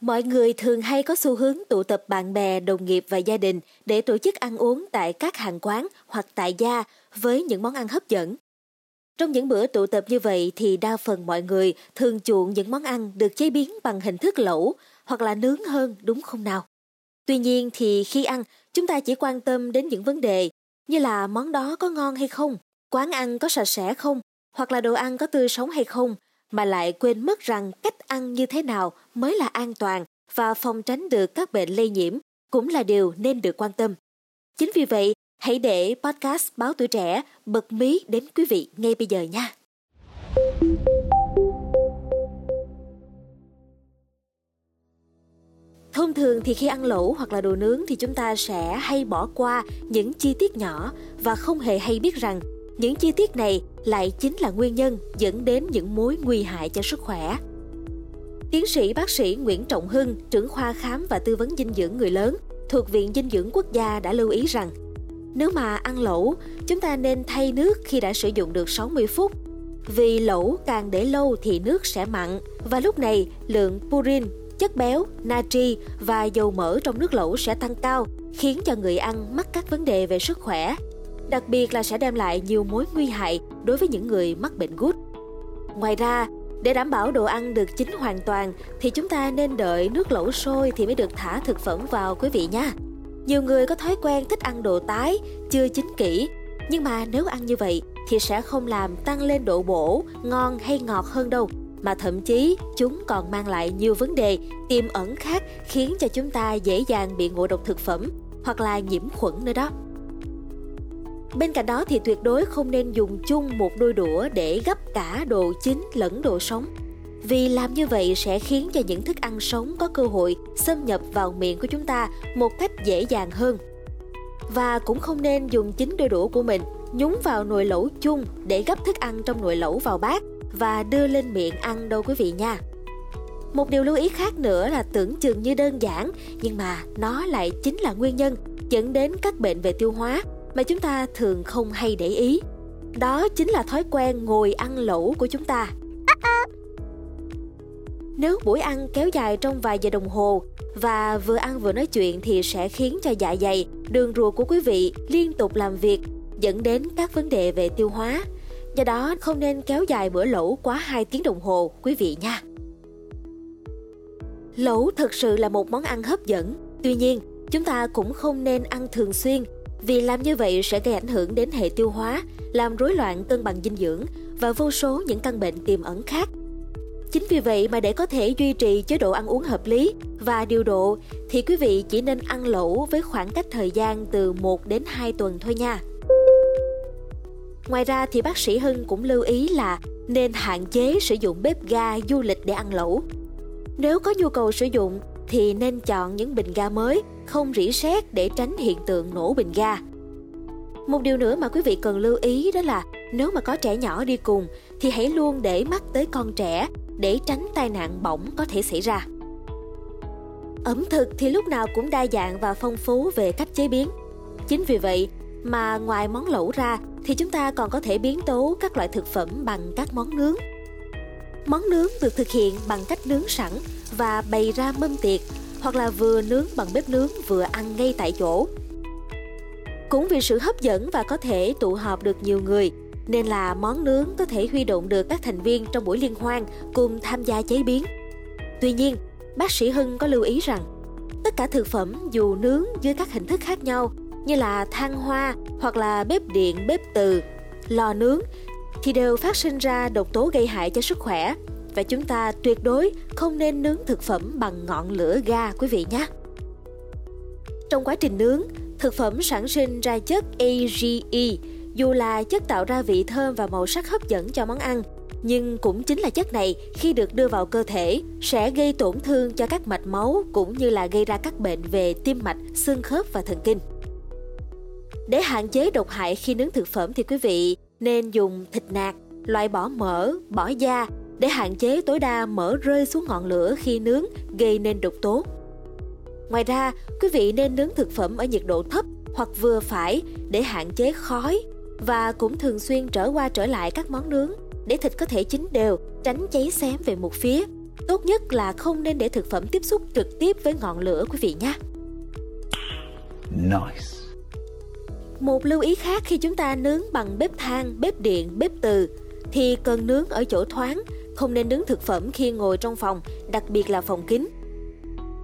Mọi người thường hay có xu hướng tụ tập bạn bè, đồng nghiệp và gia đình để tổ chức ăn uống tại các hàng quán hoặc tại gia với những món ăn hấp dẫn. Trong những bữa tụ tập như vậy thì đa phần mọi người thường chuộng những món ăn được chế biến bằng hình thức lẩu hoặc là nướng hơn đúng không nào? Tuy nhiên thì khi ăn, chúng ta chỉ quan tâm đến những vấn đề như là món đó có ngon hay không, quán ăn có sạch sẽ không, hoặc là đồ ăn có tươi sống hay không, mà lại quên mất rằng cách ăn như thế nào mới là an toàn và phòng tránh được các bệnh lây nhiễm cũng là điều nên được quan tâm. Chính vì vậy, hãy để podcast Báo Tuổi Trẻ bật mí đến quý vị ngay bây giờ nha. Thông thường thì khi ăn lẩu hoặc là đồ nướng thì chúng ta sẽ hay bỏ qua những chi tiết nhỏ và không hề hay biết rằng những chi tiết này lại chính là nguyên nhân dẫn đến những mối nguy hại cho sức khỏe. Tiến sĩ bác sĩ Nguyễn Trọng Hưng, trưởng khoa khám và tư vấn dinh dưỡng người lớn thuộc Viện Dinh dưỡng Quốc gia đã lưu ý rằng nếu mà ăn lẩu, chúng ta nên thay nước khi đã sử dụng được 60 phút. Vì lẩu càng để lâu thì nước sẽ mặn và lúc này lượng purin, chất béo, natri và dầu mỡ trong nước lẩu sẽ tăng cao, khiến cho người ăn mắc các vấn đề về sức khỏe đặc biệt là sẽ đem lại nhiều mối nguy hại đối với những người mắc bệnh gút. Ngoài ra, để đảm bảo đồ ăn được chín hoàn toàn thì chúng ta nên đợi nước lẩu sôi thì mới được thả thực phẩm vào quý vị nha. Nhiều người có thói quen thích ăn đồ tái, chưa chín kỹ, nhưng mà nếu ăn như vậy thì sẽ không làm tăng lên độ bổ, ngon hay ngọt hơn đâu, mà thậm chí chúng còn mang lại nhiều vấn đề tiềm ẩn khác khiến cho chúng ta dễ dàng bị ngộ độc thực phẩm hoặc là nhiễm khuẩn nữa đó. Bên cạnh đó thì tuyệt đối không nên dùng chung một đôi đũa để gấp cả đồ chín lẫn đồ sống. Vì làm như vậy sẽ khiến cho những thức ăn sống có cơ hội xâm nhập vào miệng của chúng ta một cách dễ dàng hơn. Và cũng không nên dùng chính đôi đũa của mình nhúng vào nồi lẩu chung để gấp thức ăn trong nồi lẩu vào bát và đưa lên miệng ăn đâu quý vị nha. Một điều lưu ý khác nữa là tưởng chừng như đơn giản, nhưng mà nó lại chính là nguyên nhân dẫn đến các bệnh về tiêu hóa mà chúng ta thường không hay để ý. Đó chính là thói quen ngồi ăn lẩu của chúng ta. Nếu buổi ăn kéo dài trong vài giờ đồng hồ và vừa ăn vừa nói chuyện thì sẽ khiến cho dạ dày, đường ruột của quý vị liên tục làm việc dẫn đến các vấn đề về tiêu hóa. Do đó không nên kéo dài bữa lẩu quá 2 tiếng đồng hồ quý vị nha. Lẩu thực sự là một món ăn hấp dẫn, tuy nhiên chúng ta cũng không nên ăn thường xuyên vì làm như vậy sẽ gây ảnh hưởng đến hệ tiêu hóa, làm rối loạn cân bằng dinh dưỡng và vô số những căn bệnh tiềm ẩn khác. Chính vì vậy mà để có thể duy trì chế độ ăn uống hợp lý và điều độ thì quý vị chỉ nên ăn lẩu với khoảng cách thời gian từ 1 đến 2 tuần thôi nha. Ngoài ra thì bác sĩ Hưng cũng lưu ý là nên hạn chế sử dụng bếp ga du lịch để ăn lẩu. Nếu có nhu cầu sử dụng thì nên chọn những bình ga mới, không rỉ sét để tránh hiện tượng nổ bình ga. Một điều nữa mà quý vị cần lưu ý đó là nếu mà có trẻ nhỏ đi cùng thì hãy luôn để mắt tới con trẻ để tránh tai nạn bỏng có thể xảy ra. Ẩm thực thì lúc nào cũng đa dạng và phong phú về cách chế biến. Chính vì vậy mà ngoài món lẩu ra thì chúng ta còn có thể biến tấu các loại thực phẩm bằng các món nướng. Món nướng được thực hiện bằng cách nướng sẵn và bày ra mâm tiệc hoặc là vừa nướng bằng bếp nướng vừa ăn ngay tại chỗ. Cũng vì sự hấp dẫn và có thể tụ họp được nhiều người, nên là món nướng có thể huy động được các thành viên trong buổi liên hoan cùng tham gia chế biến. Tuy nhiên, bác sĩ Hưng có lưu ý rằng, tất cả thực phẩm dù nướng dưới các hình thức khác nhau như là than hoa hoặc là bếp điện, bếp từ, lò nướng thì đều phát sinh ra độc tố gây hại cho sức khỏe và chúng ta tuyệt đối không nên nướng thực phẩm bằng ngọn lửa ga quý vị nhé. Trong quá trình nướng, thực phẩm sản sinh ra chất AGE, dù là chất tạo ra vị thơm và màu sắc hấp dẫn cho món ăn, nhưng cũng chính là chất này khi được đưa vào cơ thể sẽ gây tổn thương cho các mạch máu cũng như là gây ra các bệnh về tim mạch, xương khớp và thần kinh. Để hạn chế độc hại khi nướng thực phẩm thì quý vị nên dùng thịt nạc, loại bỏ mỡ, bỏ da để hạn chế tối đa mỡ rơi xuống ngọn lửa khi nướng gây nên độc tố. Ngoài ra, quý vị nên nướng thực phẩm ở nhiệt độ thấp hoặc vừa phải để hạn chế khói và cũng thường xuyên trở qua trở lại các món nướng để thịt có thể chín đều, tránh cháy xém về một phía. Tốt nhất là không nên để thực phẩm tiếp xúc trực tiếp với ngọn lửa quý vị nhé. Nice. Một lưu ý khác khi chúng ta nướng bằng bếp than, bếp điện, bếp từ thì cần nướng ở chỗ thoáng, không nên nướng thực phẩm khi ngồi trong phòng, đặc biệt là phòng kín.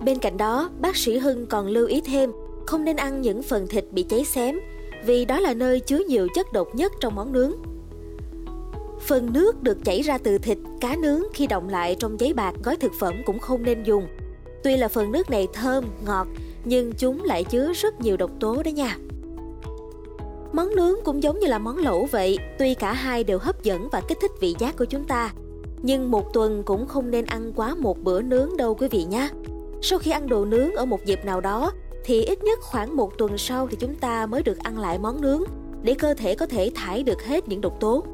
Bên cạnh đó, bác sĩ Hưng còn lưu ý thêm không nên ăn những phần thịt bị cháy xém vì đó là nơi chứa nhiều chất độc nhất trong món nướng. Phần nước được chảy ra từ thịt, cá nướng khi động lại trong giấy bạc gói thực phẩm cũng không nên dùng. Tuy là phần nước này thơm, ngọt, nhưng chúng lại chứa rất nhiều độc tố đó nha. Món nướng cũng giống như là món lẩu vậy, tuy cả hai đều hấp dẫn và kích thích vị giác của chúng ta. Nhưng một tuần cũng không nên ăn quá một bữa nướng đâu quý vị nhé. Sau khi ăn đồ nướng ở một dịp nào đó, thì ít nhất khoảng một tuần sau thì chúng ta mới được ăn lại món nướng để cơ thể có thể thải được hết những độc tố.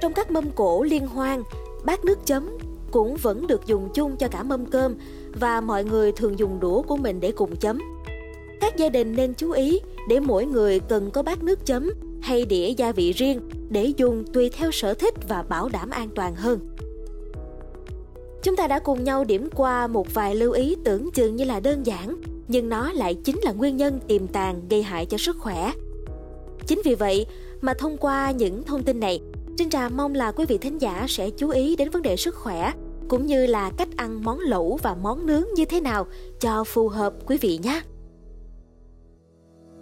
Trong các mâm cổ liên hoan, bát nước chấm cũng vẫn được dùng chung cho cả mâm cơm và mọi người thường dùng đũa của mình để cùng chấm. Các gia đình nên chú ý để mỗi người cần có bát nước chấm hay đĩa gia vị riêng để dùng tùy theo sở thích và bảo đảm an toàn hơn. Chúng ta đã cùng nhau điểm qua một vài lưu ý tưởng chừng như là đơn giản, nhưng nó lại chính là nguyên nhân tiềm tàng gây hại cho sức khỏe. Chính vì vậy mà thông qua những thông tin này, Trinh Trà mong là quý vị thính giả sẽ chú ý đến vấn đề sức khỏe cũng như là cách ăn món lẩu và món nướng như thế nào cho phù hợp quý vị nhé.